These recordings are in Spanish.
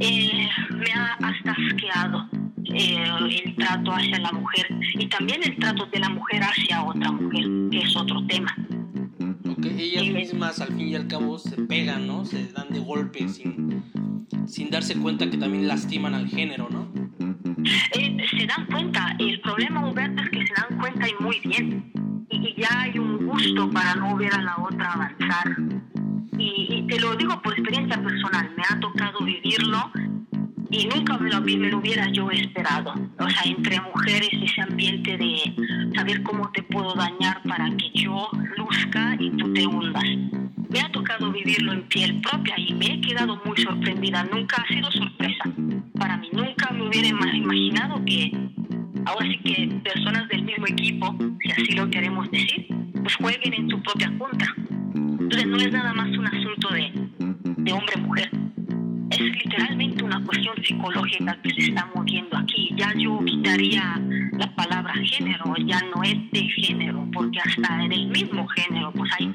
eh, me ha hasta asqueado eh, el trato hacia la mujer y también el trato de la mujer hacia otra mujer, que es otro tema. Ok, ellas mismas al fin y al cabo se pegan, ¿no? Se dan de golpe sin, sin darse cuenta que también lastiman al género, ¿no? Eh, se dan cuenta, el problema Humberto es que se dan cuenta y muy bien. Y, y ya hay un gusto para no ver a la otra avanzar. Y, y te lo digo por experiencia personal, me ha tocado vivirlo y nunca me lo, me lo hubiera yo esperado. O sea, entre mujeres ese ambiente de saber cómo te puedo dañar para que yo luzca y tú te hundas. Me ha tocado vivirlo en piel propia y me he quedado muy sorprendida. Nunca ha sido sorpresa. Para mí nunca me hubiera ima- imaginado que ahora sí que personas del mismo equipo, si así lo queremos decir, pues jueguen en su propia contra. Entonces no es nada más un asunto de, de hombre-mujer. Es literalmente una cuestión psicológica que se está moviendo aquí. Ya yo quitaría la palabra género, ya no es de género, porque hasta en el mismo género, pues hay,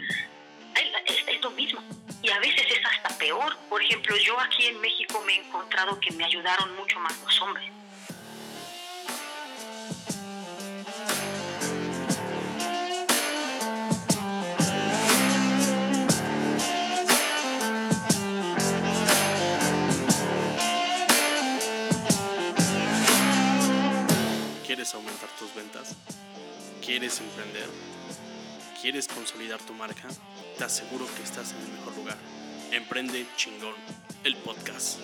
es, es lo mismo. Y a veces es hasta peor. Por ejemplo, yo aquí en México me he encontrado que me ayudaron mucho más los hombres. ¿Quieres emprender? ¿Quieres consolidar tu marca? Te aseguro que estás en el mejor lugar. Emprende chingón, el podcast.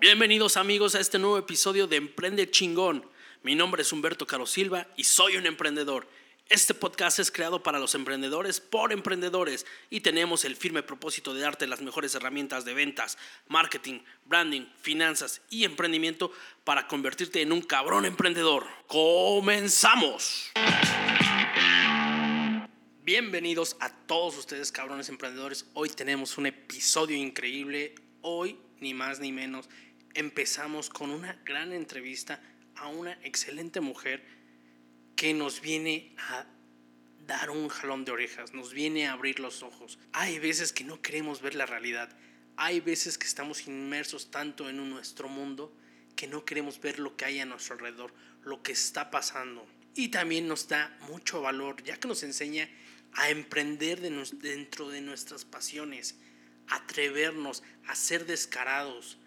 Bienvenidos amigos a este nuevo episodio de Emprende chingón. Mi nombre es Humberto Caro Silva y soy un emprendedor. Este podcast es creado para los emprendedores por emprendedores y tenemos el firme propósito de darte las mejores herramientas de ventas, marketing, branding, finanzas y emprendimiento para convertirte en un cabrón emprendedor. ¡Comenzamos! Bienvenidos a todos ustedes cabrones emprendedores. Hoy tenemos un episodio increíble. Hoy, ni más ni menos, empezamos con una gran entrevista a una excelente mujer que nos viene a dar un jalón de orejas, nos viene a abrir los ojos. Hay veces que no queremos ver la realidad. Hay veces que estamos inmersos tanto en nuestro mundo que no queremos ver lo que hay a nuestro alrededor, lo que está pasando. Y también nos da mucho valor, ya que nos enseña a emprender dentro de nuestras pasiones, atrevernos a ser descarados.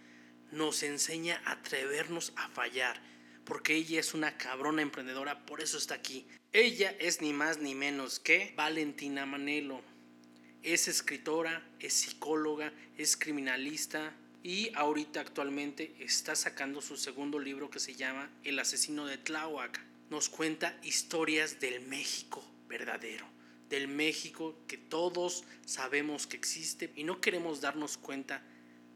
Nos enseña a atrevernos a fallar, porque ella es una cabrona emprendedora, por eso está aquí. Ella es ni más ni menos que Valentina Manelo. Es escritora, es psicóloga, es criminalista y ahorita actualmente está sacando su segundo libro que se llama El asesino de Tláhuac. Nos cuenta historias del México verdadero, del México que todos sabemos que existe y no queremos darnos cuenta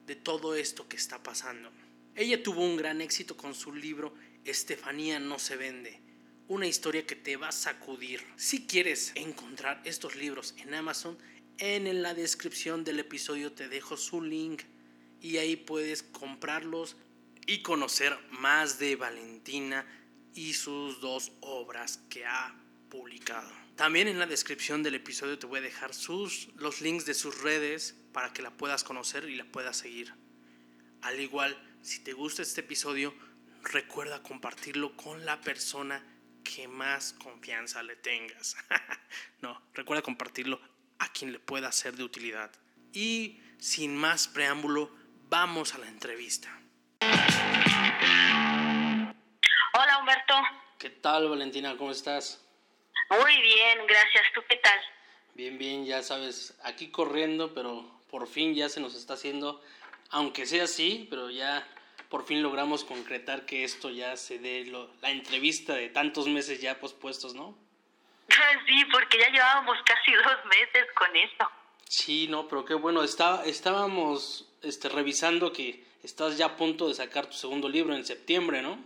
de todo esto que está pasando. Ella tuvo un gran éxito con su libro Estefanía no se vende, una historia que te va a sacudir. Si quieres encontrar estos libros en Amazon, en la descripción del episodio te dejo su link y ahí puedes comprarlos y conocer más de Valentina y sus dos obras que ha publicado. También en la descripción del episodio te voy a dejar sus, los links de sus redes para que la puedas conocer y la puedas seguir. Al igual, si te gusta este episodio, recuerda compartirlo con la persona que más confianza le tengas. no, recuerda compartirlo a quien le pueda ser de utilidad. Y sin más preámbulo, vamos a la entrevista. Hola Humberto. ¿Qué tal, Valentina? ¿Cómo estás? Muy bien, gracias. ¿Tú qué tal? Bien, bien, ya sabes, aquí corriendo, pero por fin ya se nos está haciendo, aunque sea así, pero ya por fin logramos concretar que esto ya se dé lo- la entrevista de tantos meses ya pospuestos, ¿no? Sí, porque ya llevábamos casi dos meses con esto. Sí, no, pero qué bueno, está, estábamos este, revisando que estás ya a punto de sacar tu segundo libro en septiembre, ¿no?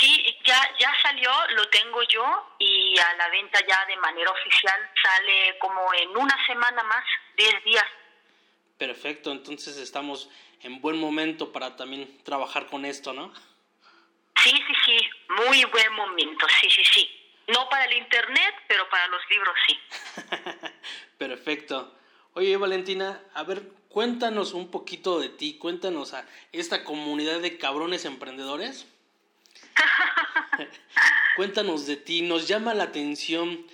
Sí, ya, ya salió, lo tengo yo y a la venta ya de manera oficial sale como en una semana más, 10 días. Perfecto, entonces estamos en buen momento para también trabajar con esto, ¿no? Sí, sí, sí, muy buen momento, sí, sí, sí. No para el internet, pero para los libros sí. Perfecto. Oye, Valentina, a ver, cuéntanos un poquito de ti, cuéntanos a esta comunidad de cabrones emprendedores. cuéntanos de ti, nos llama la atención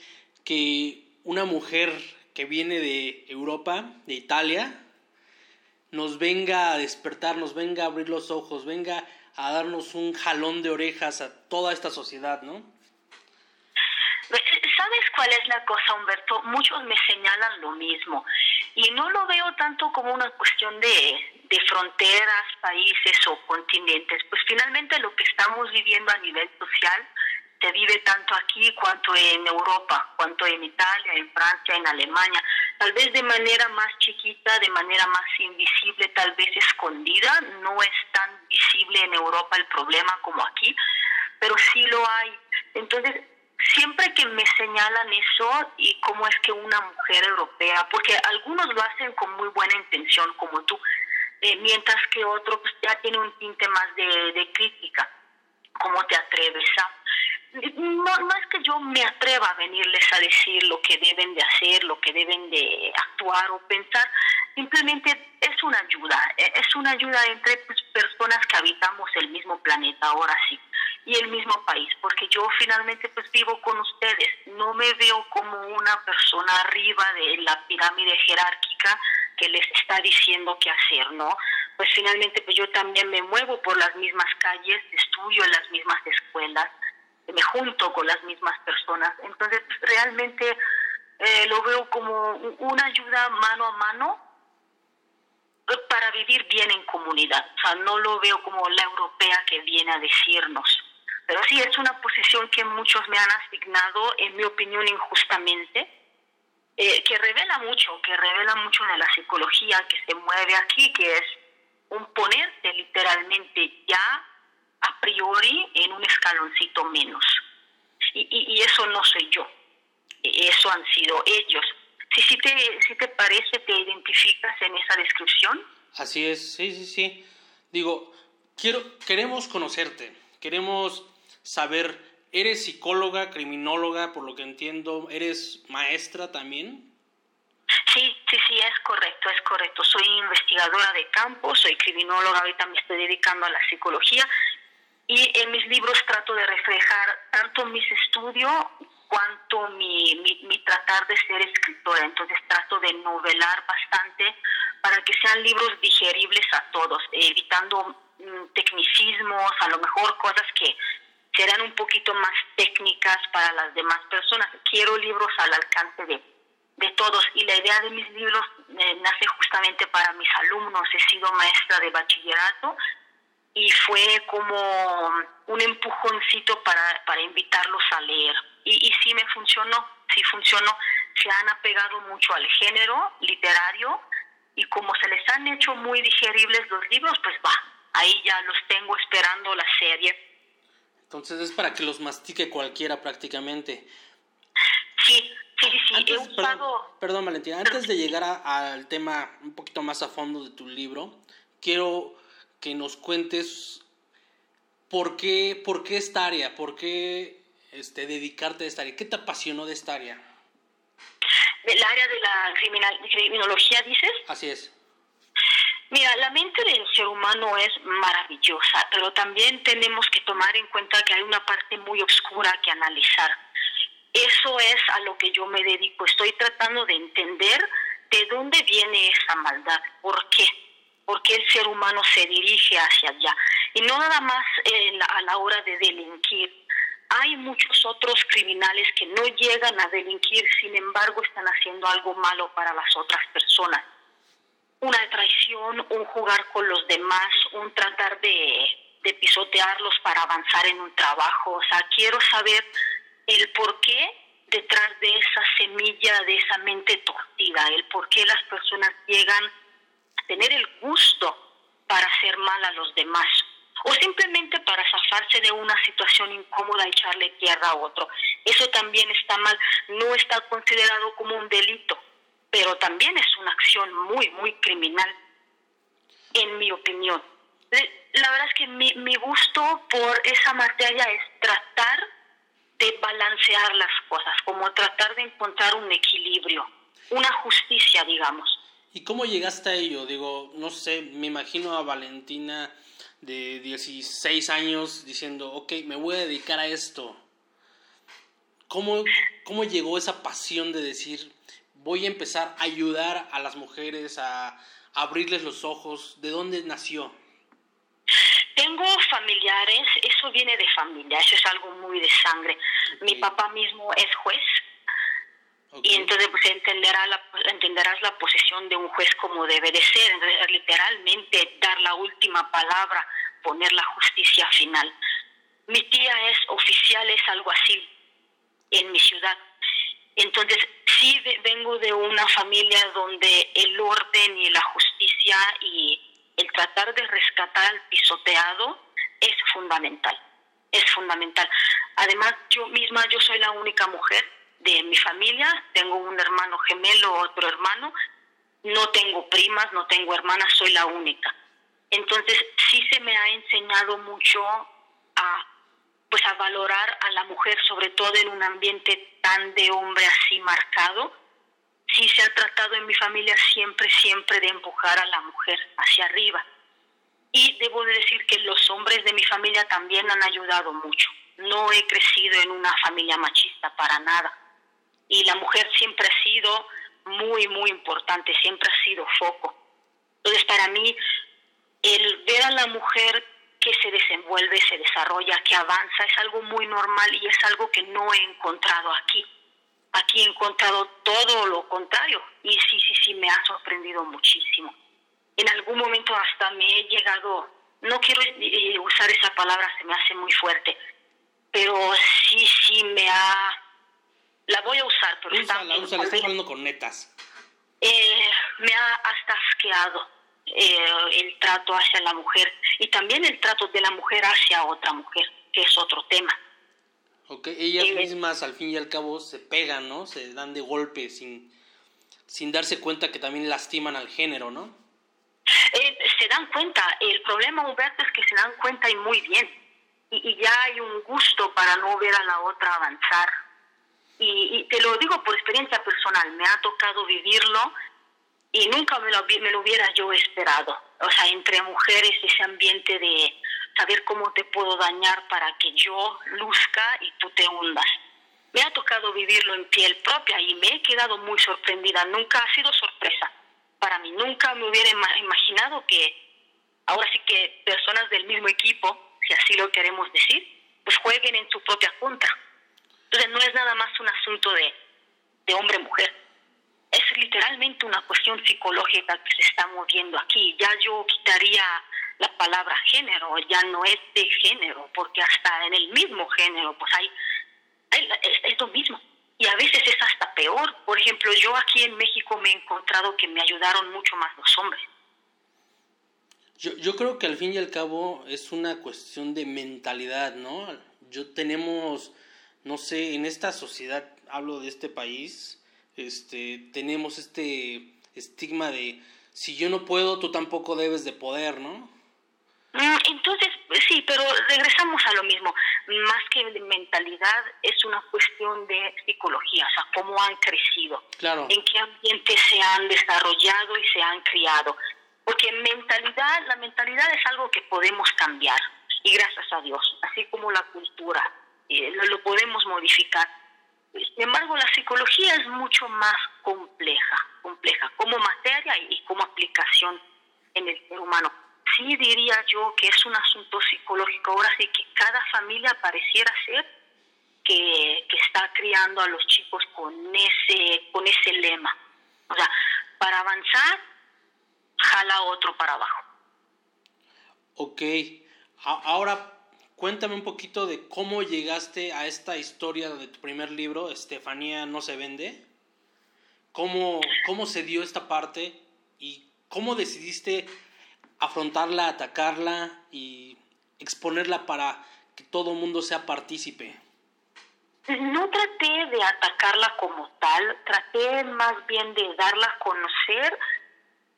que una mujer que viene de Europa, de Italia, nos venga a despertar, nos venga a abrir los ojos, venga a darnos un jalón de orejas a toda esta sociedad, ¿no? ¿Sabes cuál es la cosa, Humberto? Muchos me señalan lo mismo y no lo veo tanto como una cuestión de, de fronteras, países o continentes, pues finalmente lo que estamos viviendo a nivel social se vive tanto aquí cuanto en Europa, cuanto en Italia, en Francia, en Alemania, tal vez de manera más chiquita, de manera más invisible, tal vez escondida, no es tan visible en Europa el problema como aquí, pero sí lo hay. Entonces, siempre que me señalan eso y cómo es que una mujer europea, porque algunos lo hacen con muy buena intención como tú, eh, mientras que otro pues, ya tiene un tinte más de, de crítica, ¿cómo te atreves a? No, no es que yo me atreva a venirles a decir lo que deben de hacer, lo que deben de actuar o pensar, simplemente es una ayuda, e, es una ayuda entre pues, personas que habitamos el mismo planeta, ahora sí, y el mismo país, porque yo finalmente pues vivo con ustedes, no me veo como una persona arriba de la pirámide jerárquica que les está diciendo qué hacer, ¿no? Pues finalmente pues yo también me muevo por las mismas calles, estudio en las mismas escuelas, me junto con las mismas personas. Entonces, realmente eh, lo veo como una ayuda mano a mano para vivir bien en comunidad. O sea, no lo veo como la europea que viene a decirnos. Pero sí es una posición que muchos me han asignado, en mi opinión, injustamente, eh, que revela mucho, que revela mucho de la psicología que se mueve aquí, que es un ponerte literalmente ya a priori en un escaloncito menos. Y, y, eso no soy yo, eso han sido ellos. Si, si, te, si te parece, te identificas en esa descripción. Así es, sí, sí, sí. Digo, quiero, queremos conocerte, queremos saber, ¿eres psicóloga, criminóloga, por lo que entiendo? ¿Eres maestra también? Sí, sí, sí, es correcto, es correcto. Soy investigadora de campo, soy criminóloga, ahorita me estoy dedicando a la psicología y en mis libros trato de reflejar tanto mis estudios cuanto mi, mi, tratar de ser escritora. Entonces trato de novelar bastante para que sean libros digeribles a todos, evitando mm, tecnicismos, a lo mejor cosas que serán un poquito más técnicas para las demás personas. Quiero libros al alcance de, de todos y la idea de mis libros eh, nace justamente para mis alumnos. He sido maestra de bachillerato y fue como un empujoncito para, para invitarlos a leer. Y, y sí me funcionó, sí funcionó. Se han apegado mucho al género literario y como se les han hecho muy digeribles los libros, pues va, ahí ya los tengo esperando la serie. Entonces es para que los mastique cualquiera prácticamente. Sí, sí, sí, he usado... Perdón, Valentina, antes de llegar al tema un poquito más a fondo de tu libro, quiero que nos cuentes por qué, por qué esta área, por qué este, dedicarte a esta área, qué te apasionó de esta área. ¿Del área de la criminal, criminología dices? Así es. Mira, la mente del ser humano es maravillosa, pero también tenemos que tomar en cuenta que hay una parte muy oscura que analizar. Eso es a lo que yo me dedico. Estoy tratando de entender de dónde viene esa maldad, por qué el ser humano se dirige hacia allá. Y no nada más eh, a la hora de delinquir. Hay muchos otros criminales que no llegan a delinquir, sin embargo están haciendo algo malo para las otras personas. Una traición, un jugar con los demás, un tratar de, de pisotearlos para avanzar en un trabajo. O sea, quiero saber el por qué detrás de esa semilla, de esa mente torcida, el por qué las personas llegan tener el gusto para hacer mal a los demás o simplemente para zafarse de una situación incómoda y echarle tierra a otro. Eso también está mal, no está considerado como un delito, pero también es una acción muy, muy criminal, en mi opinión. La verdad es que mi, mi gusto por esa materia es tratar de balancear las cosas, como tratar de encontrar un equilibrio, una justicia, digamos. ¿Y cómo llegaste a ello? Digo, no sé, me imagino a Valentina de 16 años diciendo, ok, me voy a dedicar a esto. ¿Cómo, cómo llegó esa pasión de decir, voy a empezar a ayudar a las mujeres, a, abrirles los ojos? ¿De dónde nació? Tengo familiares, eso viene de familia, eso es algo muy de sangre. Mi papá mismo es juez y entonces pues entenderá la, entenderás la posición de un juez como debe de ser, entonces literalmente dar la última palabra, poner la justicia final. Mi tía es oficial, es algo así en mi ciudad. Entonces sí vengo de una familia donde el orden y la justicia y el tratar de rescatar al pisoteado es fundamental, es fundamental. Además, yo misma, yo soy la única mujer de mi familia, tengo un hermano gemelo, otro hermano, no tengo primas, no tengo hermanas, soy la única. Entonces, sí se me ha enseñado mucho a pues a valorar a la mujer, sobre todo en un ambiente tan de hombre así marcado. Sí se ha tratado en mi familia siempre, siempre de empujar a la mujer hacia arriba. Y debo de decir que los hombres de mi familia también han ayudado mucho. No he crecido en una familia machista para nada y la mujer siempre ha sido muy, muy importante, siempre ha sido foco. Entonces, para mí, el ver a la mujer que se desenvuelve, se desarrolla, que avanza, es algo muy normal y es algo que no he encontrado aquí. Aquí he encontrado todo lo contrario y sí, sí, sí, me ha sorprendido muchísimo. En algún momento hasta me he llegado, no quiero usar esa palabra, se me hace muy fuerte, pero sí, sí me ha la voy a usar, pero úsala, está... Úsala, estoy hablando con netas. Eh, me ha hasta asqueado eh, el trato hacia la mujer y también el trato de la mujer hacia otra mujer, que es otro tema. Ok, ellas eh, mismas al fin y al cabo se pegan, ¿no? Se dan de golpe sin, sin darse cuenta que también lastiman al género, ¿no? se dan cuenta, el problema, Humberto, es que se dan cuenta y muy bien. y ya hay un gusto para no ver a la otra avanzar, y, te lo digo por experiencia personal, me ha tocado vivirlo y nunca me lo, me lo hubiera yo esperado. O sea, entre mujeres ese ambiente de saber cómo te puedo dañar para que yo luzca y tú te hundas. Me ha tocado vivirlo en piel propia y me he quedado muy sorprendida. Nunca ha sido sorpresa para mí. Nunca me hubiera imaginado que ahora sí que personas del mismo equipo, si así lo queremos decir, pues jueguen en su propia contra. Entonces no es nada más un asunto de, de hombre-mujer, es literalmente una cuestión psicológica que se está moviendo aquí. Ya yo quitaría la palabra género, ya no es de género, porque hasta en el mismo género, pues hay, es, lo mismo. Y a veces es hasta peor. Por ejemplo, yo aquí en México me he encontrado que me ayudaron mucho más los hombres. Yo, yo creo que al fin y al cabo es una cuestión de mentalidad, ¿no? Yo tenemos no sé, en esta sociedad, hablo de este país, este, tenemos este estigma de si yo no puedo, tú tampoco debes de poder, ¿no? Mm, entonces, sí, pero regresamos a lo mismo. Más que de mentalidad, es una cuestión de psicología, o sea, cómo han crecido, claro. en qué ambiente se han desarrollado y se han criado. Porque mentalidad, la mentalidad es algo que podemos cambiar, y gracias a Dios, así como la cultura, lo, podemos modificar. Sin embargo, la psicología es mucho más compleja, compleja como materia y como aplicación en el ser humano. Sí diría yo que es un asunto psicológico. Ahora sí que cada familia pareciera ser que, que está criando a los chicos con ese, con ese lema. O sea, para avanzar, jala otro para abajo. Ok, ahora Cuéntame un poquito de cómo llegaste a esta historia de tu primer libro, Estefanía no se vende. ¿Cómo, cómo se dio esta parte y cómo decidiste afrontarla, atacarla y exponerla para que todo el mundo sea partícipe? No traté de atacarla como tal, traté más bien de darla a conocer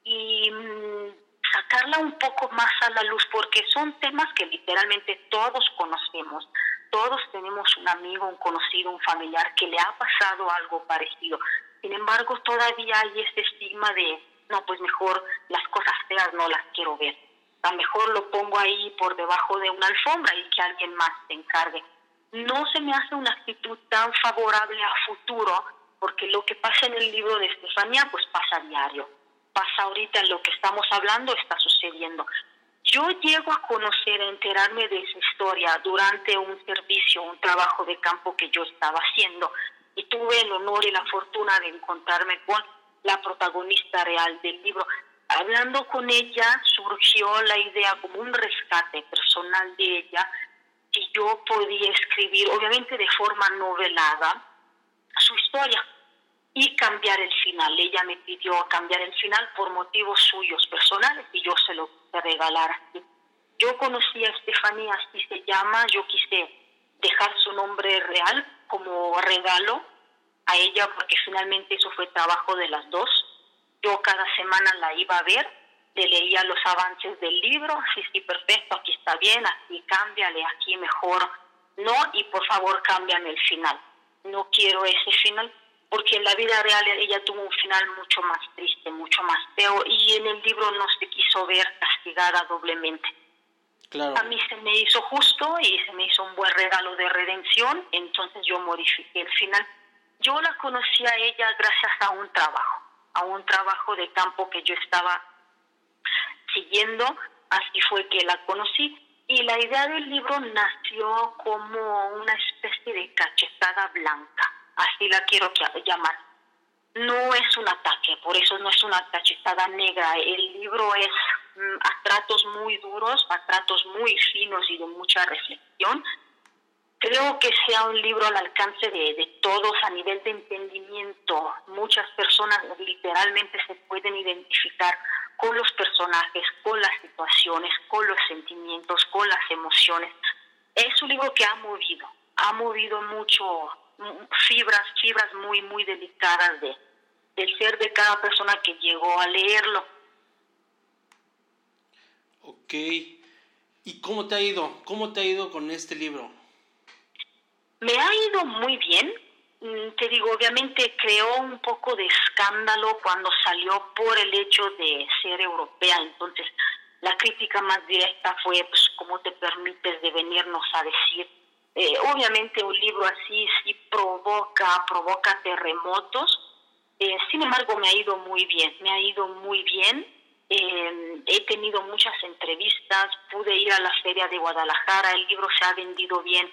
y mm, sacarla un poco más a la luz porque son temas que literalmente todos conocemos. todos tenemos un amigo, un conocido, un familiar que le ha pasado algo parecido. Sin embargo, todavía hay este estigma de, no, pues mejor las cosas feas no las quiero ver. A mejor lo pongo ahí por debajo de una alfombra y que alguien más se encargue. No se me hace una actitud tan favorable a futuro, porque lo que pasa en el libro de Estefanía, pues pasa a diario. Pasa ahorita en lo que estamos hablando, está sucediendo. Yo llego a conocer, a enterarme de esa historia durante un servicio, un trabajo de campo que yo estaba haciendo y tuve el honor y la fortuna de encontrarme con la protagonista real del libro. Hablando con ella surgió la idea como un rescate personal de ella que yo podía escribir, obviamente de forma novelada, su historia y cambiar el final. Ella me pidió cambiar el final por motivos suyos personales y yo se lo regalar así. Yo conocí a Estefanía, así se llama, yo quise dejar su nombre real como regalo a ella porque finalmente eso fue trabajo de las dos. Yo cada semana la iba a ver, le leía los avances del libro, sí, sí, perfecto, aquí está bien, aquí cámbiale, aquí mejor, no, y por favor cámbiame el final. No quiero ese final porque en la vida real ella tuvo un final mucho más triste, mucho más feo, y en el libro no se quiso ver castigada doblemente. Claro. A mí se me hizo justo y se me hizo un buen regalo de redención, entonces yo modifiqué el final. Yo la conocí a ella gracias a un trabajo, a un trabajo de campo que yo estaba siguiendo, así fue que la conocí. Y la idea del libro nació como una especie de cachetada blanca así la quiero llamar. No es un ataque, por eso no es una cachetada negra. El libro es mm, a tratos muy duros, a tratos muy finos y de mucha reflexión. Creo que sea un libro al alcance de, de todos a nivel de entendimiento. Muchas personas literalmente se pueden identificar con los personajes, con las situaciones, con los sentimientos, con las emociones. Es un libro que ha movido, ha movido mucho fibras, fibras muy, muy delicadas de, del ser de cada persona que llegó a leerlo. Ok. ¿Y cómo te ha ido? ¿Cómo te ha ido con este libro? Me ha ido muy bien. Mm, te digo, obviamente creó un poco de escándalo cuando salió por el hecho de ser europea. Entonces, la crítica más directa fue, pues, ¿cómo te permites de venirnos a decir eh, obviamente un libro así sí provoca, provoca terremotos, eh, sin embargo me ha ido muy bien, me ha ido muy bien. Eh, he tenido muchas entrevistas, pude ir a la feria de Guadalajara, el libro se ha vendido bien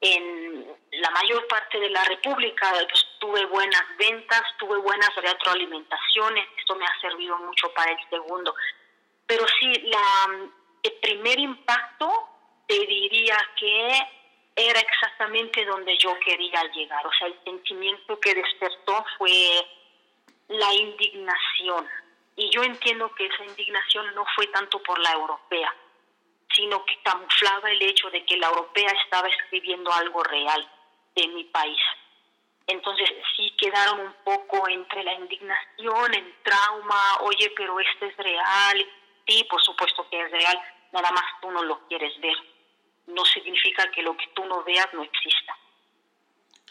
en la mayor parte de la República, pues, tuve buenas ventas, tuve buenas retroalimentaciones, esto me ha servido mucho para el segundo. Pero sí, la, el primer impacto te diría que era exactamente donde yo quería llegar. O sea, el sentimiento que despertó fue la indignación. Y yo entiendo que esa indignación no fue tanto por la europea, sino que camuflaba el hecho de que la europea estaba escribiendo algo real de mi país. Entonces sí quedaron un poco entre la indignación, el trauma, oye, pero esto es real. Sí, por supuesto que es real, nada más tú no lo quieres ver no significa que lo que tú no veas no exista.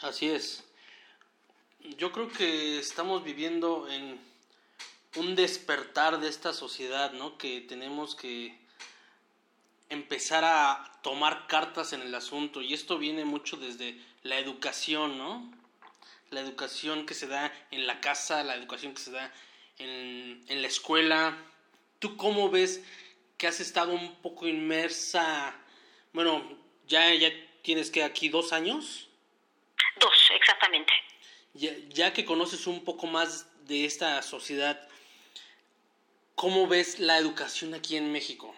Así es. Yo creo que estamos viviendo en un despertar de esta sociedad, ¿no? Que tenemos que empezar a tomar cartas en el asunto y esto viene mucho desde la educación, ¿no? La educación que se da en la casa, la educación que se da en, en la escuela. ¿Tú cómo ves que has estado un poco inmersa bueno, ya, ya tienes que aquí dos años. Dos, exactamente. Ya, ya que conoces un poco más de esta sociedad, ¿cómo ves la educación aquí en México?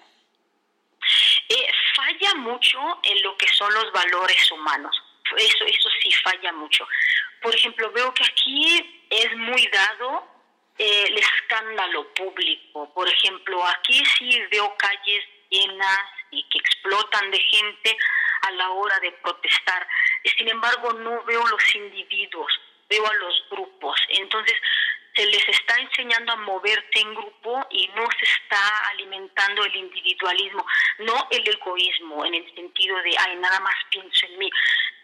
Eh, falla mucho en lo que son los valores humanos. Eso, eso sí falla mucho. Por ejemplo, veo que aquí es muy dado eh, el escándalo público. Por ejemplo, aquí sí veo calles llenas y que explotan de gente a la hora de protestar. Sin embargo, no veo los individuos, veo a los grupos. Entonces, se les está enseñando a moverse en grupo y no se está alimentando el individualismo, no el egoísmo en el sentido de, ay, nada más pienso en mí.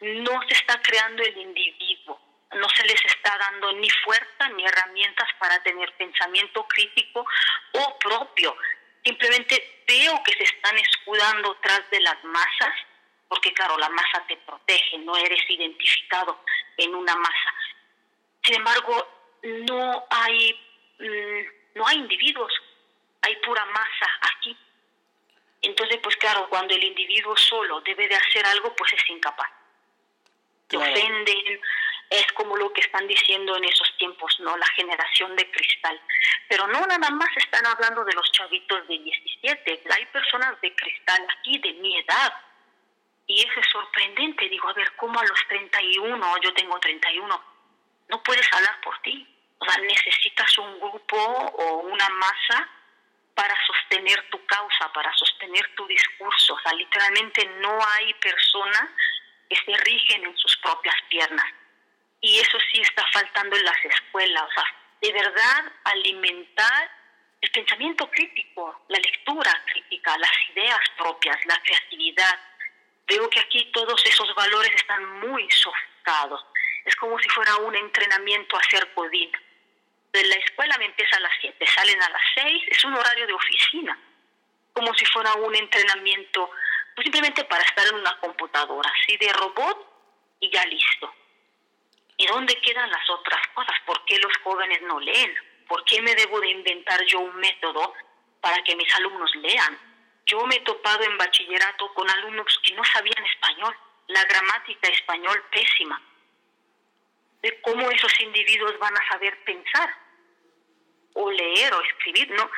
No se está creando el individuo, no se les está dando ni fuerza ni herramientas para tener pensamiento crítico o propio. Simplemente veo que se están escudando tras de las masas, porque claro, la masa te protege, no eres identificado en una masa. Sin embargo, no hay, mm, no hay individuos, hay pura masa aquí. Entonces, pues claro, cuando el individuo solo debe de hacer algo, pues es incapaz. Te ofenden, es como lo que están diciendo en esos tiempos, ¿no? La generación de cristal. Pero no nada más están hablando de los chavitos de 17, hay personas de cristal aquí de mi edad. Y eso es sorprendente, digo, a ver, ¿cómo a los 31, yo tengo 31, no puedes hablar por ti? O sea, necesitas un grupo o una masa para sostener tu causa, para sostener tu discurso. O sea, literalmente no hay personas que se rigen en sus propias piernas. Y eso sí está faltando en las escuelas. O sea, de verdad alimentar el pensamiento crítico, la lectura crítica, las ideas propias, la creatividad. Veo que aquí todos esos valores están muy sofocados. Es como si fuera un entrenamiento a ser godín la escuela me empieza a las 7, salen a las 6, es un horario de oficina, como si fuera un entrenamiento, pues simplemente para estar en una computadora, así de robot y ya listo. ¿Y dónde quedan las otras cosas? ¿Por qué los jóvenes no leen? ¿Por qué me debo de inventar yo un método para que mis alumnos lean? Yo me he topado en bachillerato con alumnos que no sabían español, la gramática español pésima. De cómo esos individuos van a saber pensar o leer o escribir, no.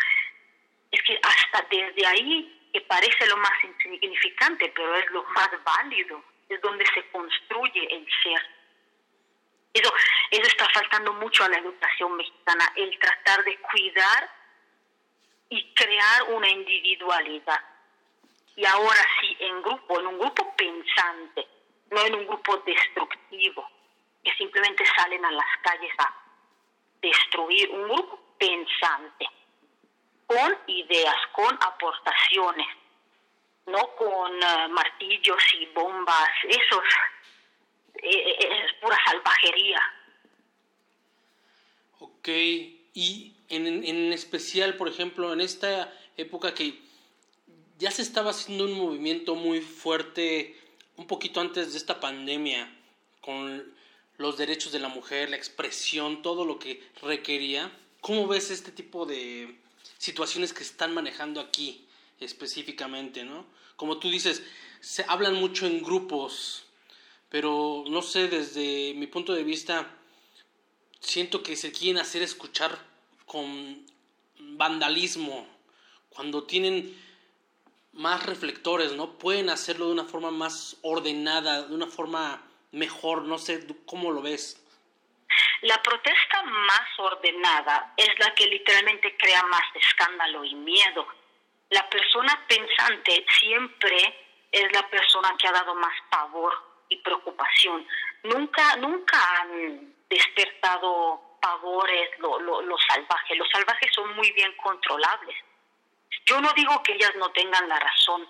Es que hasta desde ahí, que parece lo más insignificante, pero es lo más válido, es donde se construye el ser. Eso, eso está faltando mucho a la educación mexicana, el tratar de cuidar y crear una individualidad. Y ahora sí, en grupo, en un grupo pensante, no en un grupo destructivo, que simplemente salen a las calles a destruir. Un grupo pensante, con ideas, con aportaciones, no con eh, martillos y bombas, eso es, eh, es, pura salvajería. Ok, y en, en especial, por ejemplo, en esta época que ya se estaba haciendo un movimiento muy fuerte un poquito antes de esta pandemia, con los derechos de la mujer, la expresión, todo lo que requería, ¿Cómo ves este tipo de situaciones que están manejando aquí específicamente, no? Como tú dices, se hablan mucho en grupos, pero no sé, desde mi punto de vista, siento que se quieren hacer escuchar con vandalismo, cuando tienen más reflectores, ¿no? Pueden hacerlo de una forma más ordenada, de una forma mejor, no sé, ¿cómo lo ves? La protesta más ordenada es la que literalmente crea más escándalo y miedo. La persona pensante siempre es la persona que ha dado más pavor y preocupación. Nunca, nunca han despertado pavores lo, lo, lo salvaje. Los salvajes son muy bien controlables. Yo no digo que ellas no tengan la razón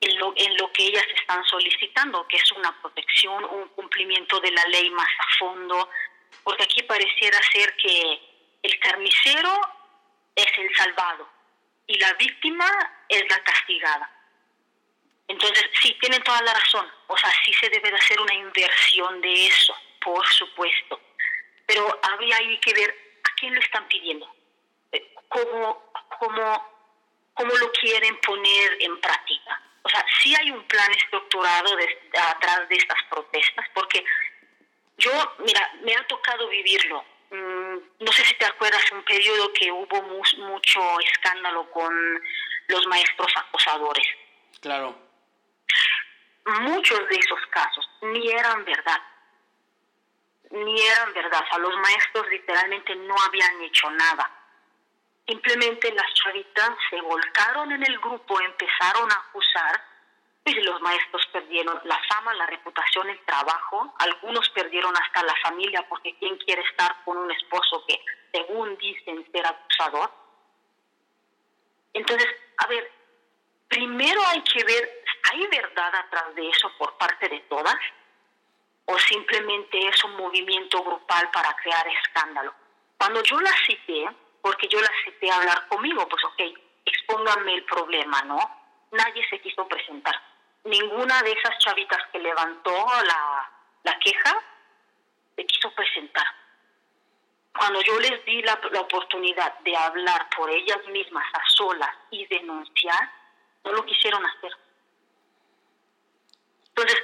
en lo, en lo que ellas están solicitando, que es una protección, un cumplimiento de la ley más a fondo, porque aquí pareciera ser que el carnicero es el salvado y la víctima es la castigada. Entonces, sí, tienen toda la razón. O sea, sí se debe de hacer una inversión de eso, por supuesto. Pero habría ahí que ver a quién lo están pidiendo, eh, cómo, cómo, cómo lo quieren poner en práctica. O sea, sí hay un plan estructurado atrás de estas protestas, porque yo, mira, me ha tocado vivirlo. Mm, no sé si te acuerdas un periodo que hubo mucho escándalo con los maestros acosadores. Claro. Muchos de esos casos ni eran verdad. Ni eran verdad. O sea, los maestros literalmente no habían hecho nada. Simplemente las chavitas se volcaron en el grupo, empezaron a acusar y los maestros perdieron la fama, la reputación, el trabajo, algunos perdieron hasta la familia porque quién quiere estar con un esposo que según dicen ser acusador. Entonces, a ver, primero hay que ver, ¿hay verdad atrás de eso por parte de todas? ¿O simplemente es un movimiento grupal para crear escándalo? Cuando yo la cité, porque yo la cité a hablar conmigo, pues ok, expónganme el problema, ¿no? Nadie se quiso presentar. Ninguna de esas chavitas que levantó la, la queja se quiso presentar. Cuando yo les di la, la oportunidad de hablar por ellas mismas a solas y denunciar, no lo quisieron hacer. Entonces,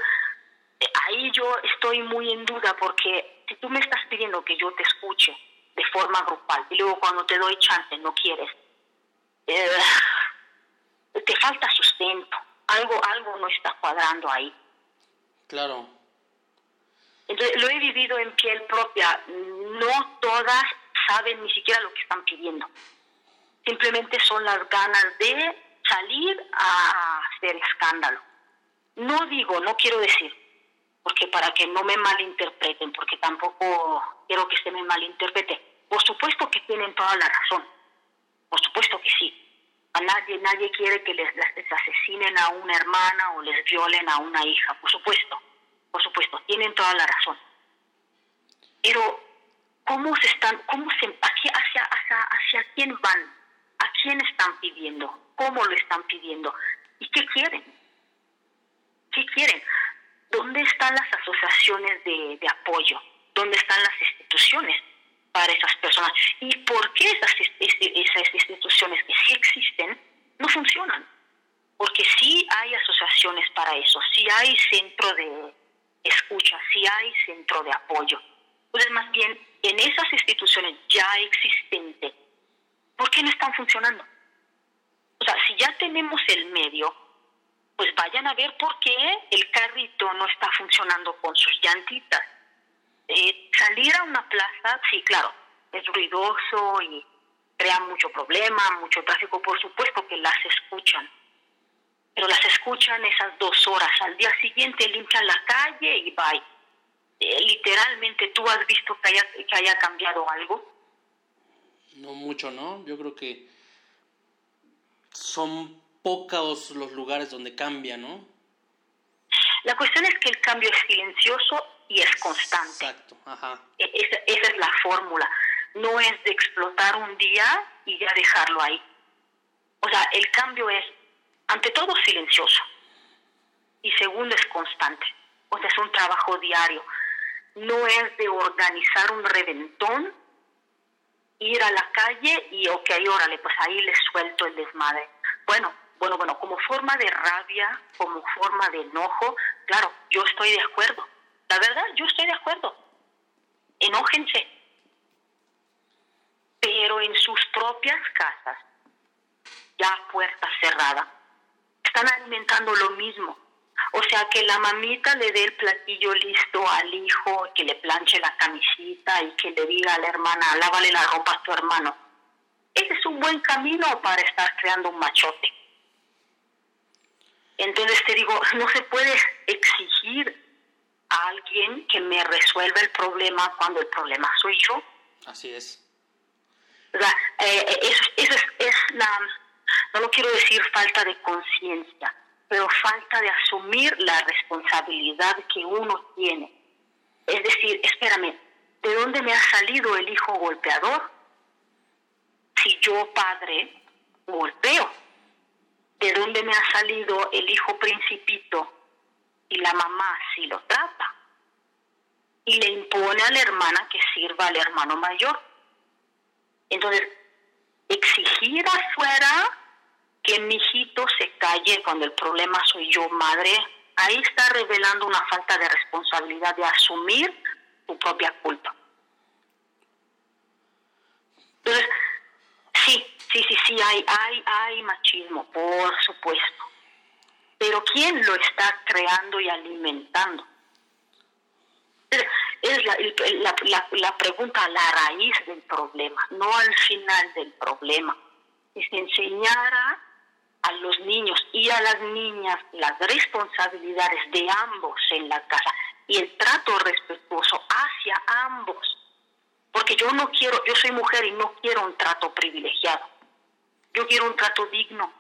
ahí yo estoy muy en duda porque si tú me estás pidiendo que yo te escuche de forma grupal y luego cuando te doy chance no quieres, eh, te falta sustento, algo, algo no está cuadrando ahí. Claro. Entonces, lo he vivido en piel propia. No todas saben ni siquiera lo que están pidiendo. Simplemente son las ganas de salir a hacer escándalo. No digo, no quiero decir, porque para que no me malinterpreten, porque tampoco quiero que se me malinterprete. Por supuesto que tienen toda la razón. Por supuesto que sí. A nadie, nadie quiere que les, les asesinen a una hermana o les violen a una hija, por supuesto por supuesto, tienen toda la razón. Pero, ¿cómo se están, cómo se, hacia, hacia, hacia quién van? ¿A quién están pidiendo? ¿Cómo lo están pidiendo? ¿Y qué quieren? ¿Qué quieren? ¿Dónde están las asociaciones de, de apoyo? ¿Dónde están las instituciones para esas personas? ¿Y por qué esas, esas instituciones que sí existen no funcionan? Porque sí hay asociaciones para eso, sí hay centro de, escucha, si hay centro de apoyo. Entonces, más bien, en esas instituciones ya existentes, ¿por qué no están funcionando? O sea, si ya tenemos el medio, pues vayan a ver por qué el carrito no está funcionando con sus llantitas. Eh, salir a una plaza, sí, claro, es ruidoso y crea mucho problema, mucho tráfico, por supuesto que las escuchan pero las escuchan esas dos horas. Al día siguiente limpian la calle y bye. Eh, literalmente, ¿tú has visto que haya, que haya cambiado algo? No mucho, ¿no? Yo creo que son pocos los lugares donde cambia, ¿no? La cuestión es que el cambio es silencioso y es constante. Exacto, ajá. E, esa, esa es la fórmula. No es de explotar un día y ya dejarlo ahí. O sea, el cambio es ante todo silencioso y segundo es constante. O sea, es un trabajo diario. No es de organizar un reventón, ir a la calle y, ok, órale, pues ahí les suelto el desmadre. Bueno, bueno, bueno, como forma de rabia, como forma de enojo, claro, yo estoy de acuerdo. La verdad, yo estoy de acuerdo. Enójense. Pero en sus propias casas, ya puerta cerrada, están alimentando lo mismo. O sea, que la mamita le dé el platillo listo al hijo, que le planche la camisita y que le diga a la hermana, lávale la ropa a tu hermano. Ese es un buen camino para estar creando un machote. Entonces te digo, no se puede exigir a alguien que me resuelva el problema cuando el problema soy yo. Así es. O sea, eh, eh, eso, eso es, es la no lo quiero decir falta de conciencia, pero falta de asumir la responsabilidad que uno tiene. Es decir, espérame, ¿de dónde me ha salido el hijo golpeador? Si yo, padre, golpeo. ¿De dónde me ha salido el hijo principito y la mamá si lo trata? Y le impone a la hermana que sirva al hermano mayor. Entonces, exigir afuera que mi hijito se calle cuando el problema soy yo, madre, ahí está revelando una falta de responsabilidad de asumir tu propia culpa. Entonces, sí, sí, sí, sí, hay, hay, hay machismo, por supuesto. Pero ¿quién lo está creando y alimentando? Es la, la, la, pregunta a la raíz del problema, no al final del problema. Si se enseñara a los niños y a las niñas las responsabilidades de ambos en la casa y el trato respetuoso hacia ambos, Porque yo no quiero, yo soy mujer y no quiero un trato privilegiado. Yo quiero un trato digno.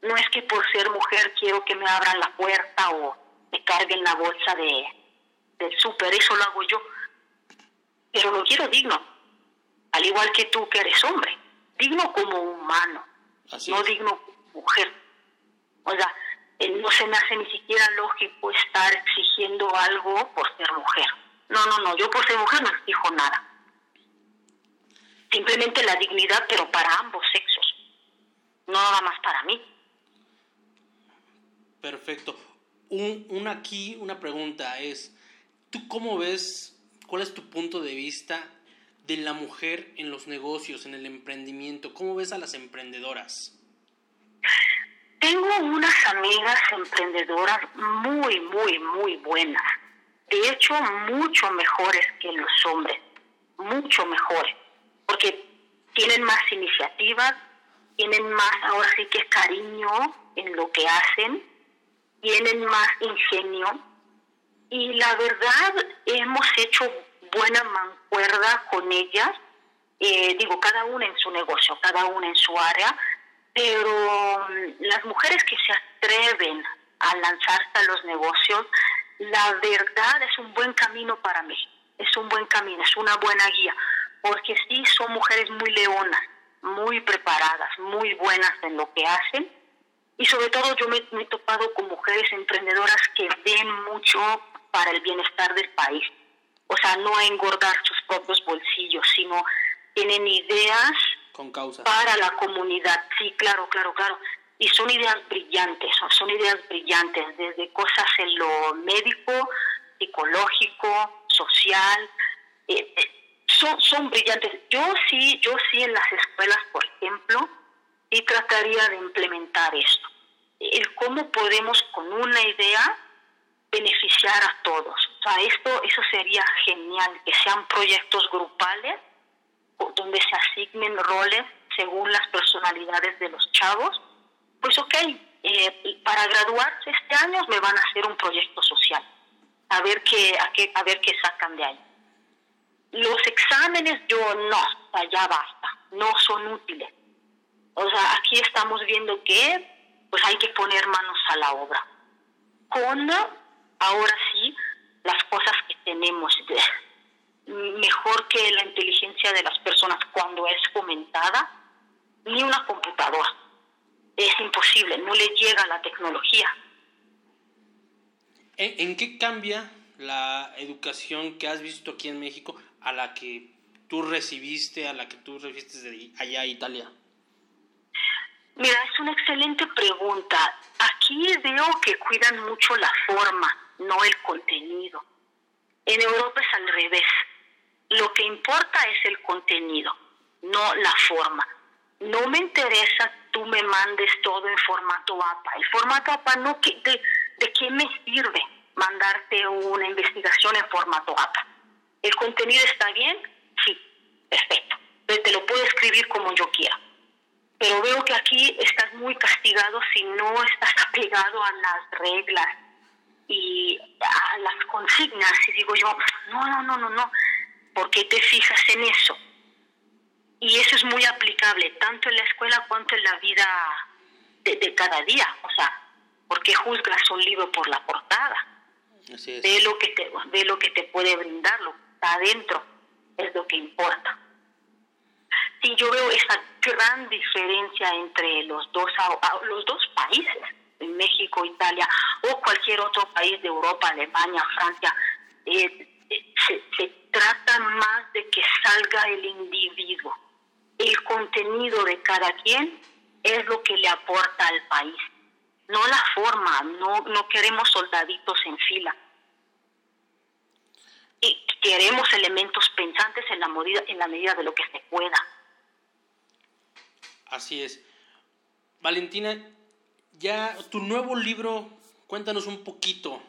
No es que por ser mujer quiero que me abran la puerta o me carguen la bolsa de, del súper, eso lo hago yo. Pero lo quiero digno. Al igual que tú que eres hombre. Digno como humano. no digno como mujer. O sea, eh, no se me hace ni siquiera lógico estar exigiendo algo por ser mujer. No, no, no, yo por ser mujer no exijo nada. Simplemente la dignidad, pero para ambos sexos, no nada más para mí. Perfecto. Un, una aquí, una pregunta es, ¿tú cómo ves, cuál es tu punto de vista de la mujer en los negocios, en el emprendimiento? ¿Cómo ves a las emprendedoras? Tengo unas amigas emprendedoras muy, muy, muy buenas. De hecho, mucho mejores que los hombres. Mucho mejores. Porque tienen más iniciativas, tienen más, ahora sí que cariño en lo que hacen, tienen más ingenio. Y la verdad, hemos hecho buena mancuerda con ellas. Eh, digo, cada una en su negocio, cada una en su área pero mm, las mujeres que se atreven a lanzarse a los negocios, la verdad es un buen camino para mí, es un buen camino, es una buena guía, porque sí son mujeres muy leonas, muy preparadas, muy buenas en lo que hacen, y sobre todo yo me, he topado con mujeres emprendedoras que ven mucho para el bienestar del país, o sea, no a engordar sus propios bolsillos, sino tienen ideas con causa. Para la comunidad, sí, claro, claro, claro. Y son ideas brillantes, son ideas brillantes, desde cosas en lo médico, psicológico, social, eh, eh, son, son brillantes. Yo sí, yo sí en las escuelas, por ejemplo, y trataría de implementar esto. El cómo podemos con una idea beneficiar a todos. O sea, esto, eso sería genial, que sean proyectos grupales donde se asignen roles según las personalidades de los chavos, pues ok, eh, para graduarse este año me van a hacer un proyecto social, a ver qué, a, qué, a ver qué sacan de ahí. Los exámenes yo no, ya basta, no son útiles. O sea, aquí estamos viendo que pues hay que poner manos a la obra. Con, ahora sí, las cosas que tenemos mejor que la inteligencia de las personas cuando es fomentada, ni una computadora. Es imposible, no le llega la tecnología. ¿En, qué cambia la educación que has visto aquí en México a la que tú recibiste, a la que tú recibiste de allá a Italia? Mira, es una excelente pregunta. Aquí veo que cuidan mucho la forma, no el contenido. En Europa es al revés. Lo que importa es el contenido, no la forma. No me interesa tú me mandes todo en formato APA. El formato APA ¿de qué me sirve mandarte una investigación en formato APA? ¿El contenido está bien? Sí, perfecto. Te lo puedo escribir como yo quiera. Pero veo que aquí estás muy castigado si no estás apegado a las reglas y a las consignas. Y digo yo, no, no, no, no, no. ¿Por qué te fijas en eso? Y eso es muy aplicable tanto en la escuela cuanto en la vida de, cada día. O sea, ¿por qué juzgas un libro por la portada? Ve lo que te, ve lo que te puede brindar, lo está adentro, es lo que importa. Sí, yo veo esa gran diferencia entre los dos, los dos países, México, Italia o cualquier otro país de Europa, Alemania, Francia. Eh, se, trata más de que salga el individuo. El contenido de cada quien es lo que le aporta al país, no la forma, no, no queremos soldaditos en fila. Y queremos elementos pensantes en la, medida, en la medida de lo que se pueda. Así es. Valentina, ya tu nuevo libro, cuéntanos un poquito.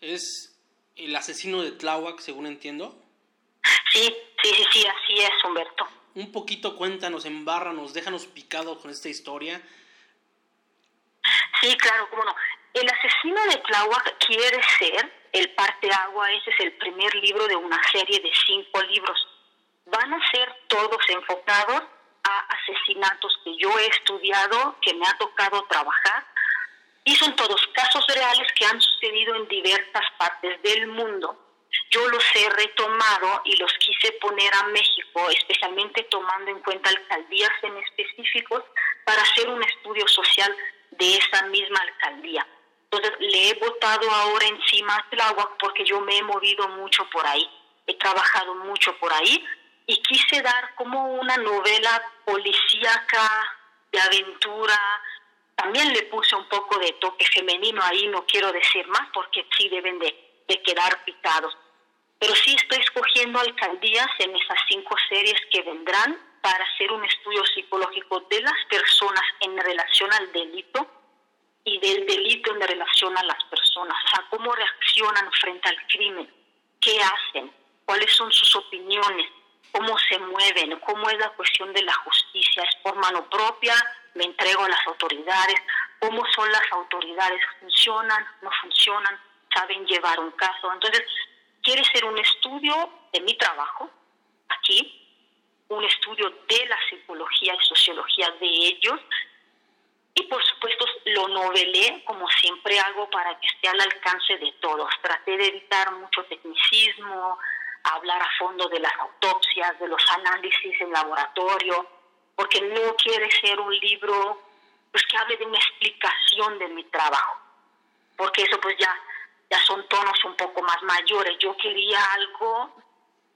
Es el asesino de Tláhuac, según entiendo. Sí, sí, sí, sí, así es, Humberto. Un poquito cuéntanos, embárranos, déjanos picados con esta historia. Sí, claro, cómo no. El asesino de Tláhuac quiere ser el parte agua, ese es el primer libro de una serie de cinco libros. van a ser todos enfocados a asesinatos que yo he estudiado, que me ha tocado trabajar, y son todos casos reales que han sucedido en diversas partes del mundo. Yo los he retomado y los quise poner a México, especialmente tomando en cuenta alcaldías en específicos, para hacer un estudio social de esa misma alcaldía. Entonces le he votado ahora encima a Tláhuac porque yo me he movido mucho por ahí, he trabajado mucho por ahí y quise dar como una novela policíaca, de aventura, también le puse un poco de toque femenino ahí, no quiero decir más porque sí deben de, de quedar picados. Pero sí estoy escogiendo alcaldías en esas cinco series que vendrán para hacer un estudio psicológico de las personas en relación al delito y del delito en relación a las personas, sea, cómo reaccionan frente al crimen, qué hacen, cuáles son sus opiniones, cómo se mueven, cómo es la cuestión de la justicia, es por mano propia, me entrego a las autoridades, cómo son las autoridades, funcionan, no funcionan, saben llevar un caso. Entonces, quiere ser un estudio de mi trabajo aquí, un estudio de la psicología y sociología de ellos, y por supuesto lo novelé como siempre hago para que esté al alcance de todos. Traté de evitar mucho tecnicismo, hablar a fondo de las autopsias, de los análisis en laboratorio, porque no quiere ser un libro pues que hable de una explicación de mi trabajo, porque eso pues ya, ya son tonos un poco más mayores. Yo quería algo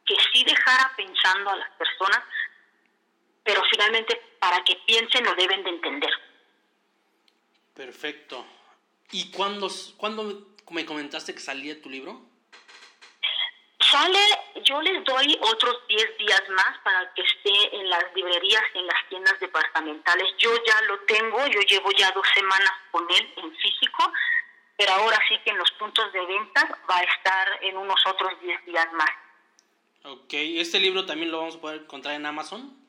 que sí dejara pensando a las personas, pero finalmente para que piensen lo deben de entender. Perfecto. ¿Y cuándo, cuándo me comentaste que salía tu libro? Sale, yo les doy otros 10 días más para que esté en las librerías y en las tiendas departamentales. Yo ya lo tengo, yo llevo ya dos semanas con él en físico, pero ahora sí que en los puntos de venta va a estar en unos otros 10 días más. Ok, ¿este libro también lo vamos a poder encontrar en Amazon?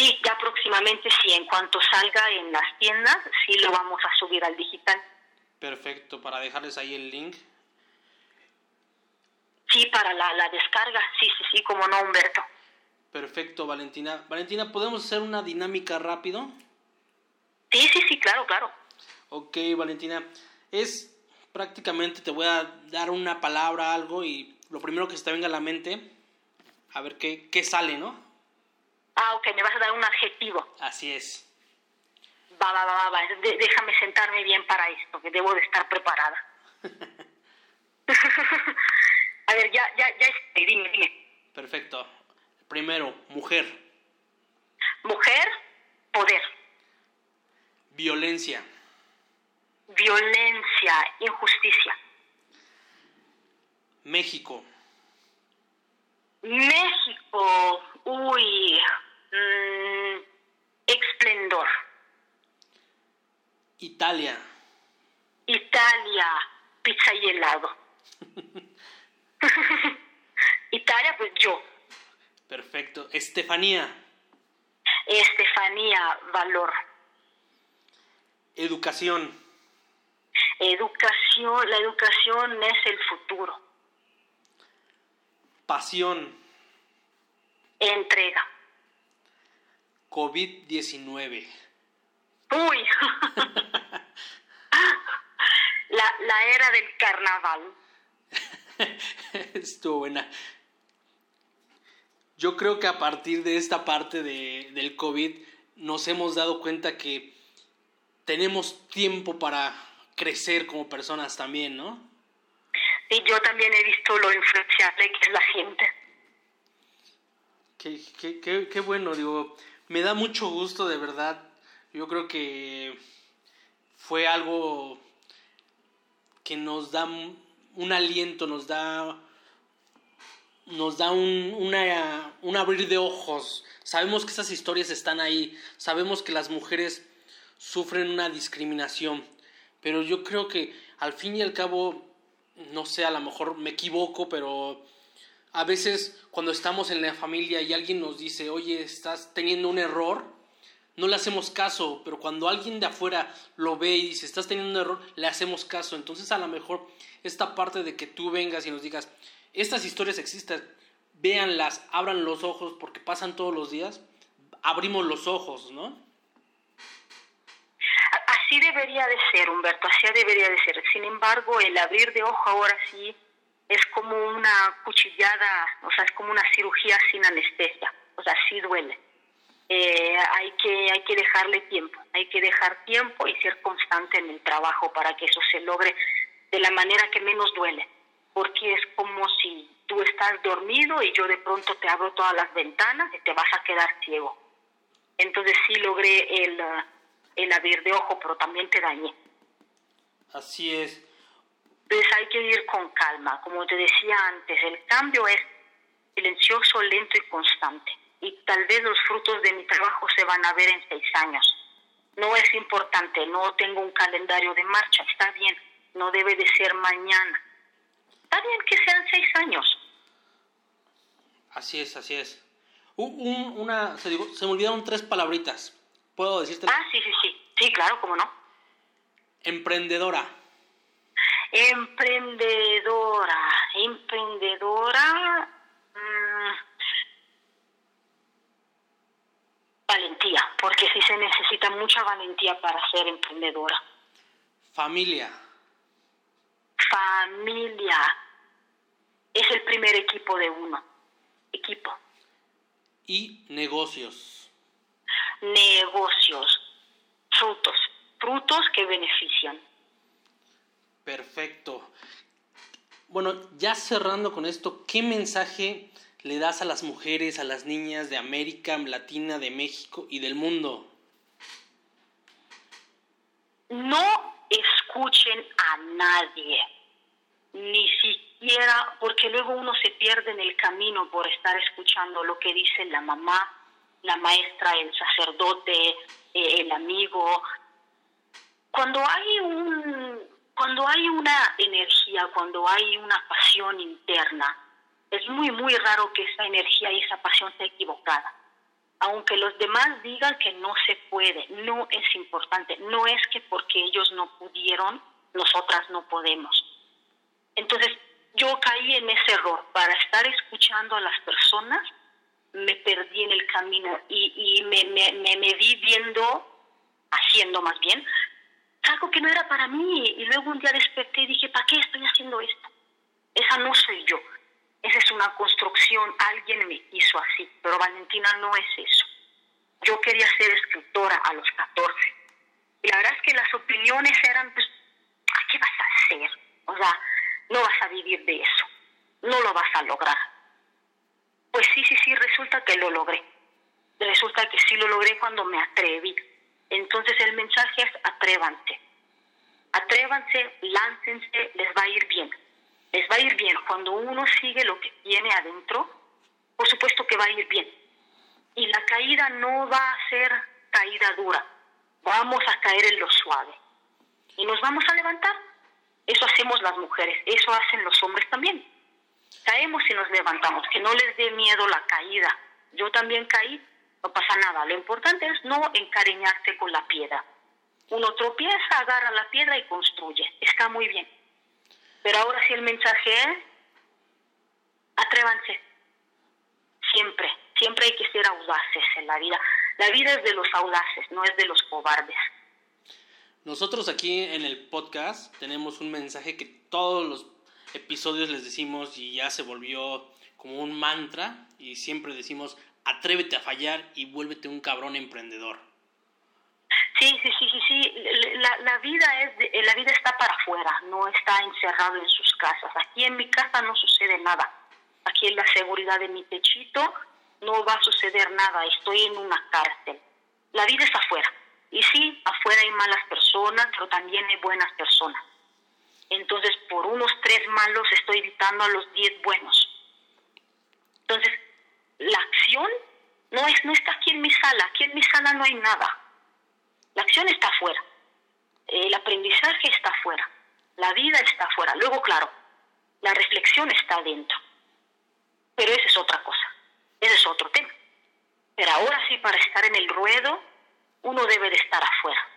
Sí, ya próximamente sí, en cuanto salga en las tiendas, sí lo vamos a subir al digital. Perfecto, para dejarles ahí el link Sí, para la, la descarga, sí, sí, sí, como no, Humberto. Perfecto, Valentina. Valentina, ¿podemos hacer una dinámica rápido? Sí, sí, sí, claro, claro. Ok, Valentina. Es prácticamente, te voy a dar una palabra, algo, y lo primero que se te venga a la mente, a ver qué, qué sale, ¿no? Ah, ok, me vas a dar un adjetivo. Así es. Va, va, va, va. déjame sentarme bien para esto, que debo de estar preparada. A ver, ya, ya, ya, este, dime, dime. Perfecto. Primero, mujer. Mujer, poder. Violencia. Violencia, injusticia. México. México, uy, mmm, esplendor. Italia. Italia, pizza y helado. Italia, pues yo. Perfecto. Estefanía. Estefanía, valor. Educación. Educación, la educación es el futuro. Pasión. Entrega. COVID-19. Uy. la, la era del carnaval. Estuvo buena. Yo creo que a partir de esta parte de, del COVID nos hemos dado cuenta que tenemos tiempo para crecer como personas también, ¿no? Y yo también he visto lo influenciable que es la gente. Qué, qué, qué, qué bueno, digo, me da mucho gusto de verdad. Yo creo que fue algo que nos da un aliento, nos da, nos da un, una, un abrir de ojos. Sabemos que esas historias están ahí, sabemos que las mujeres sufren una discriminación, pero yo creo que al fin y al cabo, no sé, a lo mejor me equivoco, pero a veces cuando estamos en la familia y alguien nos dice, oye, estás teniendo un error, no le hacemos caso, pero cuando alguien de afuera lo ve y dice, estás teniendo un error, le hacemos caso. Entonces a lo mejor esta parte de que tú vengas y nos digas, estas historias existen, véanlas, abran los ojos porque pasan todos los días, abrimos los ojos, ¿no? Así debería de ser, Humberto, así debería de ser. Sin embargo, el abrir de ojo ahora sí es como una cuchillada, o sea, es como una cirugía sin anestesia, o sea, sí duele. Eh, hay, que, hay que dejarle tiempo, hay que dejar tiempo y ser constante en el trabajo para que eso se logre de la manera que menos duele, porque es como si tú estás dormido y yo de pronto te abro todas las ventanas y te vas a quedar ciego. Entonces sí logré el, el abrir de ojo, pero también te dañé. Así es. Entonces hay que ir con calma. Como te decía antes, el cambio es silencioso, lento y constante. Y tal vez los frutos de mi trabajo se van a ver en seis años. No es importante, no tengo un calendario de marcha, está bien, no debe de ser mañana. Está bien que sean seis años. Así es, así es. Un, una, se, se me olvidaron tres palabritas. ¿Puedo decirte? Ah, sí, sí, sí. Sí, claro, cómo no. Emprendedora. Emprendedora. Emprendedora. Mm, valentía, porque sí se necesita mucha valentía para ser emprendedora. Familia. Familia. Es el primer equipo de uno. Equipo. Y negocios. Negocios. Frutos. Frutos que benefician. Perfecto. Bueno, ya cerrando con esto, ¿qué mensaje le das a las mujeres, a las niñas de América Latina, de México y del mundo? No escuchen a nadie, ni siquiera, porque luego uno se pierde en el camino por estar escuchando lo que dice la mamá, la maestra, el sacerdote, eh, el amigo. Cuando hay un, cuando hay una energía, cuando hay una pasión interna, es muy, muy raro que esa energía y esa pasión sea equivocada. Aunque los demás digan que no se puede, no es importante. No es que porque ellos no pudieron, nosotras no podemos. Entonces, yo caí en ese error. Para estar escuchando a las personas, me perdí en el camino y, y me, me, me, me vi viendo, haciendo más bien, algo que no era para mí. Y luego un día desperté y dije, ¿para qué estoy haciendo esto? Esa no soy yo. Esa es una construcción, alguien me hizo así, pero Valentina no es eso. Yo quería ser escritora a los 14. Y la verdad es que las opiniones eran, pues, ¿qué vas a hacer? O sea, no vas a vivir de eso, no lo vas a lograr. Pues sí, sí, sí, resulta que lo logré. Resulta que sí lo logré cuando me atreví. Entonces el mensaje es atrévanse. Atrévanse, láncense, les va a ir bien les va a ir bien. Cuando uno sigue lo que tiene adentro, por supuesto que va a ir bien. Y la caída no va a ser caída dura. Vamos a caer en lo suave. Y nos vamos a levantar. Eso hacemos las mujeres, eso hacen los hombres también. Caemos y nos levantamos, que no les dé miedo la caída. Yo también caí, no pasa nada. Lo importante es no encariñarse con la piedra. Uno tropieza, agarra la piedra y construye. Está muy bien. Pero ahora sí el mensaje es, atrévanse, siempre, siempre hay que ser audaces en la vida. La vida es de los audaces, no es de los cobardes. Nosotros aquí en el podcast tenemos un mensaje que todos los episodios les decimos y ya se volvió como un mantra y siempre decimos atrévete a fallar y vuélvete un cabrón emprendedor. Sí, sí, sí, sí, sí. La, la vida es la vida está para afuera, no está encerrado en sus casas. Aquí en mi casa no sucede nada. Aquí en la seguridad de mi techito no va a suceder nada. Estoy en una cárcel. La vida está afuera. Y sí, afuera hay malas personas, pero también hay buenas personas. Entonces, por unos tres malos estoy evitando a los diez buenos. Entonces, la acción no, es, no está aquí en mi sala. Aquí en mi sala no hay nada la acción está afuera, el aprendizaje está afuera, la vida está afuera. Luego, claro, la reflexión está adentro. Pero esa es otra cosa, ese es otro tema. Pero ahora sí, para estar en el ruedo, uno debe de estar afuera.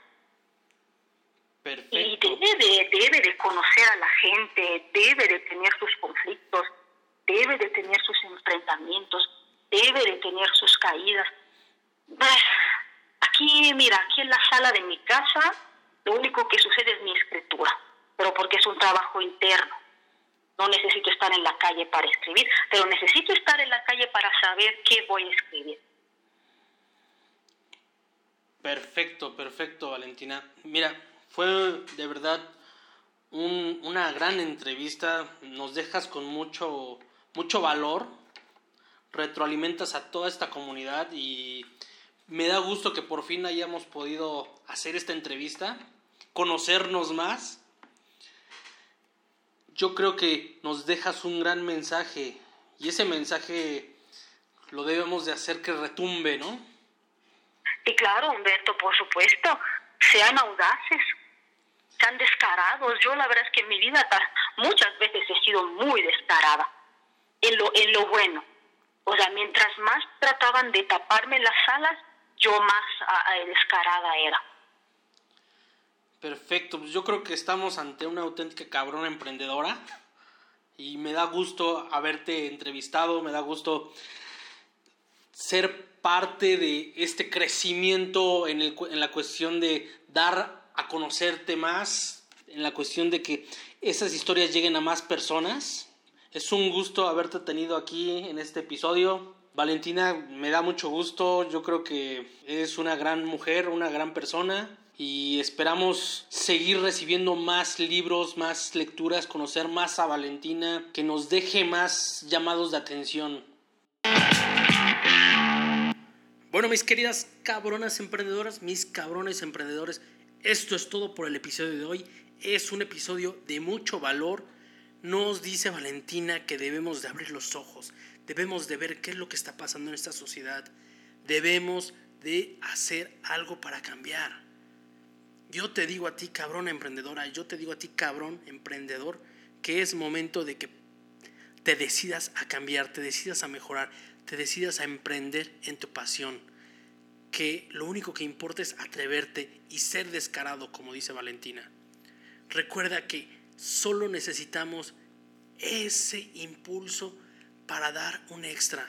Perfecto. Y debe de, debe de conocer a la gente, debe de tener sus conflictos, debe de tener sus enfrentamientos, debe de tener sus caídas. Aquí, mira, aquí en la sala de mi casa, lo único que sucede es mi escritura, pero porque es un trabajo interno. No necesito estar en la calle para escribir, pero necesito estar en la calle para saber qué voy a escribir. Perfecto, perfecto, Valentina. Mira, fue de verdad una gran entrevista. Nos dejas con mucho, mucho valor. Retroalimentas a toda esta comunidad y me da gusto que por fin hayamos podido hacer esta entrevista, conocernos más yo creo que nos dejas un gran mensaje y ese mensaje lo debemos de hacer que retumbe, ¿no? Y claro, Humberto, por supuesto, sean audaces, sean descarados. Yo la verdad es que en mi vida muchas veces he sido muy descarada en lo, en lo bueno. O sea, mientras más trataban de taparme las alas, yo más descarada era. Perfecto, pues yo creo que estamos ante una auténtica cabrona emprendedora y me da gusto haberte entrevistado, me da gusto ser parte de este crecimiento en, el, en la cuestión de dar a conocerte más, en la cuestión de que esas historias lleguen a más personas. Es un gusto haberte tenido aquí en este episodio. Valentina, me da mucho gusto, yo creo que eres una gran mujer, una gran persona y esperamos seguir recibiendo más libros, más lecturas, conocer más a Valentina, que nos deje más llamados de atención. Bueno, mis queridas cabronas emprendedoras, mis cabrones emprendedores, esto es todo por el episodio de hoy. Es un episodio de mucho valor. Nos dice Valentina que debemos de abrir los ojos, debemos de ver qué es lo que está pasando en esta sociedad, debemos de hacer algo para cambiar. Yo te digo a ti, cabrón emprendedora, yo te digo a ti, cabrón emprendedor, que es momento de que te decidas a cambiar, te decidas a mejorar, te decidas a emprender en tu pasión. Que lo único que importa es atreverte y ser descarado, como dice Valentina. Recuerda que solo necesitamos ese impulso para dar un extra,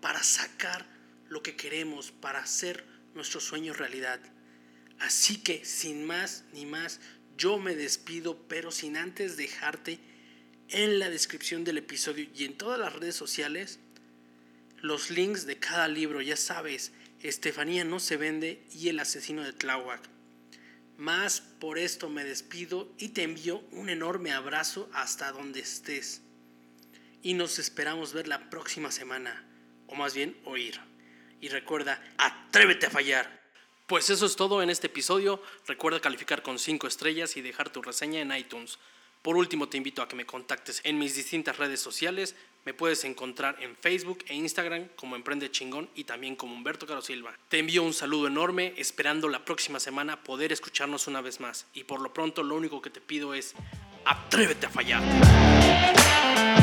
para sacar lo que queremos, para hacer nuestros sueños realidad. Así que, sin más ni más, yo me despido, pero sin antes dejarte en la descripción del episodio y en todas las redes sociales los links de cada libro. Ya sabes, Estefanía no se vende y el asesino de Tláhuac. Más por esto me despido y te envío un enorme abrazo hasta donde estés. Y nos esperamos ver la próxima semana, o más bien oír. Y recuerda, atrévete a fallar. Pues eso es todo en este episodio. Recuerda calificar con 5 estrellas y dejar tu reseña en iTunes. Por último, te invito a que me contactes en mis distintas redes sociales. Me puedes encontrar en Facebook e Instagram como Emprende Chingón y también como Humberto Caro Silva. Te envío un saludo enorme, esperando la próxima semana poder escucharnos una vez más. Y por lo pronto, lo único que te pido es: atrévete a fallar.